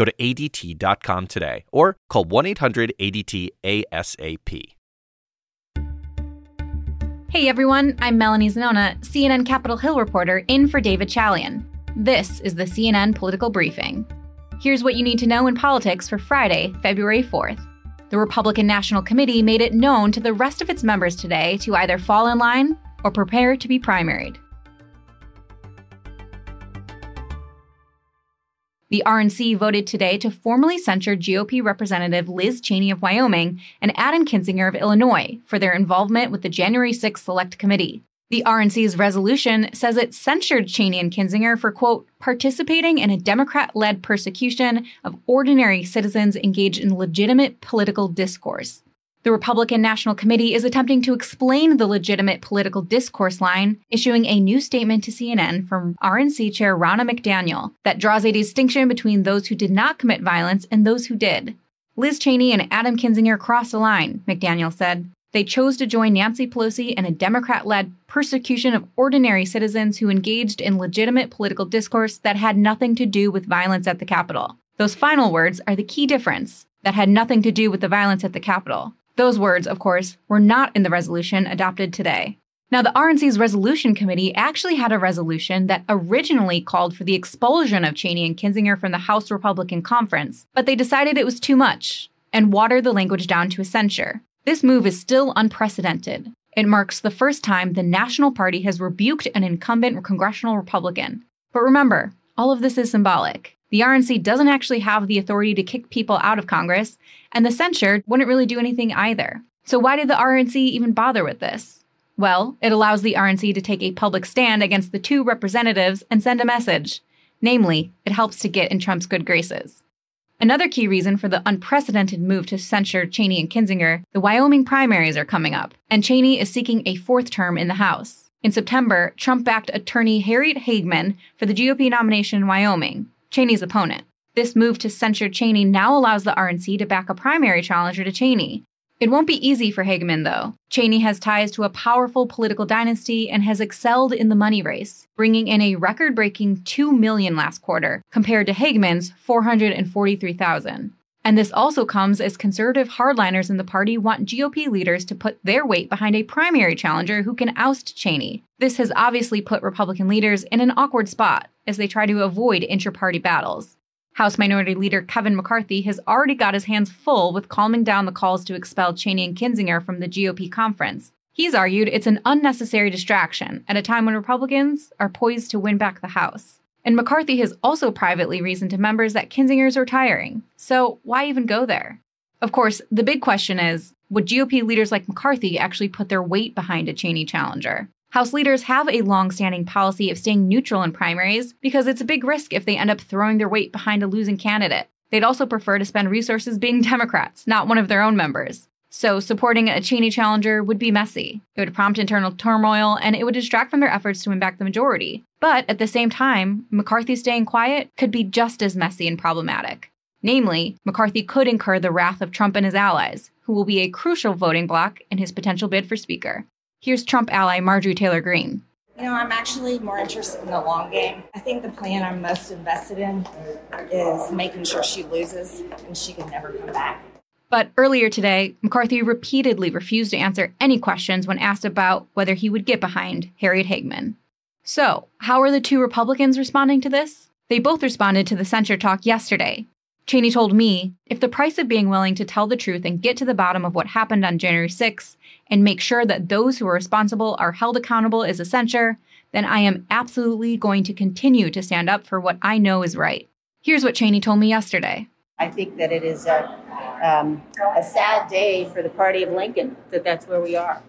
Go to ADT.com today or call 1 800 ADT ASAP. Hey everyone, I'm Melanie Zanona, CNN Capitol Hill reporter, in for David Chalian. This is the CNN Political Briefing. Here's what you need to know in politics for Friday, February 4th. The Republican National Committee made it known to the rest of its members today to either fall in line or prepare to be primaried. The RNC voted today to formally censure GOP Representative Liz Cheney of Wyoming and Adam Kinzinger of Illinois for their involvement with the January 6 Select Committee. The RNC's resolution says it censured Cheney and Kinzinger for, quote, participating in a Democrat led persecution of ordinary citizens engaged in legitimate political discourse. The Republican National Committee is attempting to explain the legitimate political discourse line, issuing a new statement to CNN from RNC Chair Ronna McDaniel that draws a distinction between those who did not commit violence and those who did. Liz Cheney and Adam Kinzinger crossed a line, McDaniel said. They chose to join Nancy Pelosi in a Democrat led persecution of ordinary citizens who engaged in legitimate political discourse that had nothing to do with violence at the Capitol. Those final words are the key difference that had nothing to do with the violence at the Capitol. Those words, of course, were not in the resolution adopted today. Now, the RNC's resolution committee actually had a resolution that originally called for the expulsion of Cheney and Kinzinger from the House Republican Conference, but they decided it was too much and watered the language down to a censure. This move is still unprecedented. It marks the first time the National Party has rebuked an incumbent congressional Republican. But remember, all of this is symbolic. The RNC doesn't actually have the authority to kick people out of Congress, and the censure wouldn't really do anything either. So, why did the RNC even bother with this? Well, it allows the RNC to take a public stand against the two representatives and send a message. Namely, it helps to get in Trump's good graces. Another key reason for the unprecedented move to censure Cheney and Kinzinger, the Wyoming primaries are coming up, and Cheney is seeking a fourth term in the House. In September, Trump backed attorney Harriet Hageman for the GOP nomination in Wyoming, Cheney's opponent. This move to censure Cheney now allows the RNC to back a primary challenger to Cheney. It won't be easy for Hageman, though. Cheney has ties to a powerful political dynasty and has excelled in the money race, bringing in a record-breaking 2 million last quarter, compared to Hageman's 443,000. And this also comes as conservative hardliners in the party want GOP leaders to put their weight behind a primary challenger who can oust Cheney. This has obviously put Republican leaders in an awkward spot as they try to avoid inter party battles. House Minority Leader Kevin McCarthy has already got his hands full with calming down the calls to expel Cheney and Kinzinger from the GOP conference. He's argued it's an unnecessary distraction at a time when Republicans are poised to win back the House. And McCarthy has also privately reasoned to members that Kinzinger's retiring. So why even go there? Of course, the big question is would GOP leaders like McCarthy actually put their weight behind a Cheney challenger? House leaders have a long standing policy of staying neutral in primaries because it's a big risk if they end up throwing their weight behind a losing candidate. They'd also prefer to spend resources being Democrats, not one of their own members. So, supporting a Cheney challenger would be messy. It would prompt internal turmoil, and it would distract from their efforts to win back the majority. But at the same time, McCarthy staying quiet could be just as messy and problematic. Namely, McCarthy could incur the wrath of Trump and his allies, who will be a crucial voting bloc in his potential bid for Speaker. Here's Trump ally Marjorie Taylor Greene. You know, I'm actually more interested in the long game. I think the plan I'm most invested in is making sure she loses and she can never come back. But earlier today, McCarthy repeatedly refused to answer any questions when asked about whether he would get behind Harriet Hageman. So, how are the two Republicans responding to this? They both responded to the censure talk yesterday, Cheney told me if the price of being willing to tell the truth and get to the bottom of what happened on January 6th and make sure that those who are responsible are held accountable is a censure, then I am absolutely going to continue to stand up for what I know is right. Here's what Cheney told me yesterday. I think that it is a, um, a sad day for the party of Lincoln that that's where we are.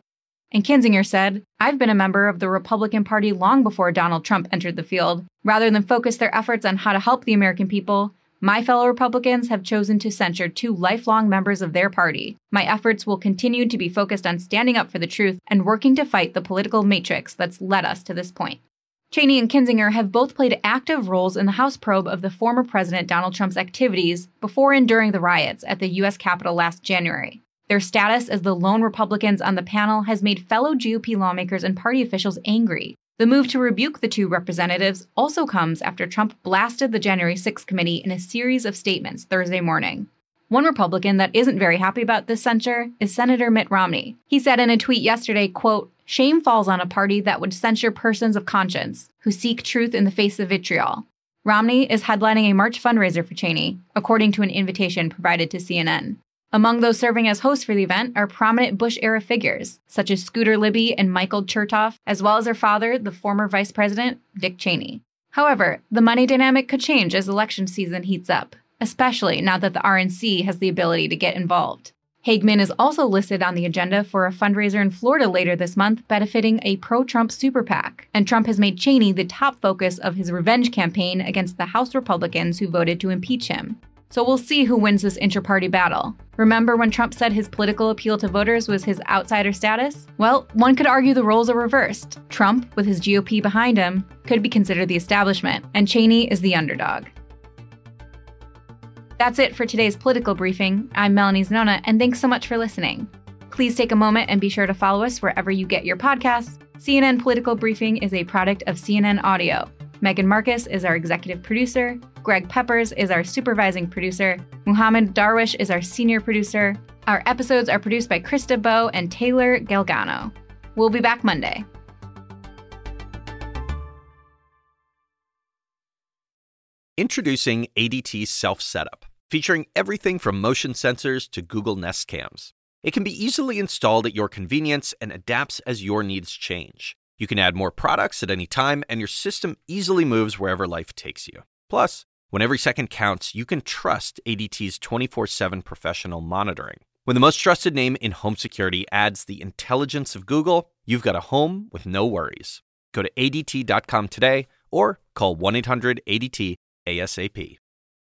And Kinzinger said, I've been a member of the Republican Party long before Donald Trump entered the field. Rather than focus their efforts on how to help the American people, My fellow Republicans have chosen to censure two lifelong members of their party. My efforts will continue to be focused on standing up for the truth and working to fight the political matrix that's led us to this point. Cheney and Kinzinger have both played active roles in the House probe of the former President Donald Trump's activities before and during the riots at the U.S. Capitol last January. Their status as the lone Republicans on the panel has made fellow GOP lawmakers and party officials angry. The move to rebuke the two representatives also comes after Trump blasted the January 6th committee in a series of statements Thursday morning. One Republican that isn't very happy about this censure is Senator Mitt Romney. He said in a tweet yesterday, quote, Shame falls on a party that would censure persons of conscience who seek truth in the face of vitriol. Romney is headlining a March fundraiser for Cheney, according to an invitation provided to CNN. Among those serving as hosts for the event are prominent Bush era figures, such as Scooter Libby and Michael Chertoff, as well as their father, the former Vice President, Dick Cheney. However, the money dynamic could change as election season heats up, especially now that the RNC has the ability to get involved. Hageman is also listed on the agenda for a fundraiser in Florida later this month benefiting a pro Trump super PAC, and Trump has made Cheney the top focus of his revenge campaign against the House Republicans who voted to impeach him. So we'll see who wins this inter party battle. Remember when Trump said his political appeal to voters was his outsider status? Well, one could argue the roles are reversed. Trump, with his GOP behind him, could be considered the establishment, and Cheney is the underdog. That's it for today's political briefing. I'm Melanie Zanona, and thanks so much for listening. Please take a moment and be sure to follow us wherever you get your podcasts. CNN Political Briefing is a product of CNN Audio. Megan Marcus is our executive producer. Greg Peppers is our supervising producer. Muhammad Darwish is our senior producer. Our episodes are produced by Krista Bow and Taylor Galgano. We'll be back Monday. Introducing ADT Self Setup featuring everything from motion sensors to Google Nest cams. It can be easily installed at your convenience and adapts as your needs change. You can add more products at any time, and your system easily moves wherever life takes you. Plus, when every second counts, you can trust ADT's 24 7 professional monitoring. When the most trusted name in home security adds the intelligence of Google, you've got a home with no worries. Go to ADT.com today or call 1 800 ADT ASAP.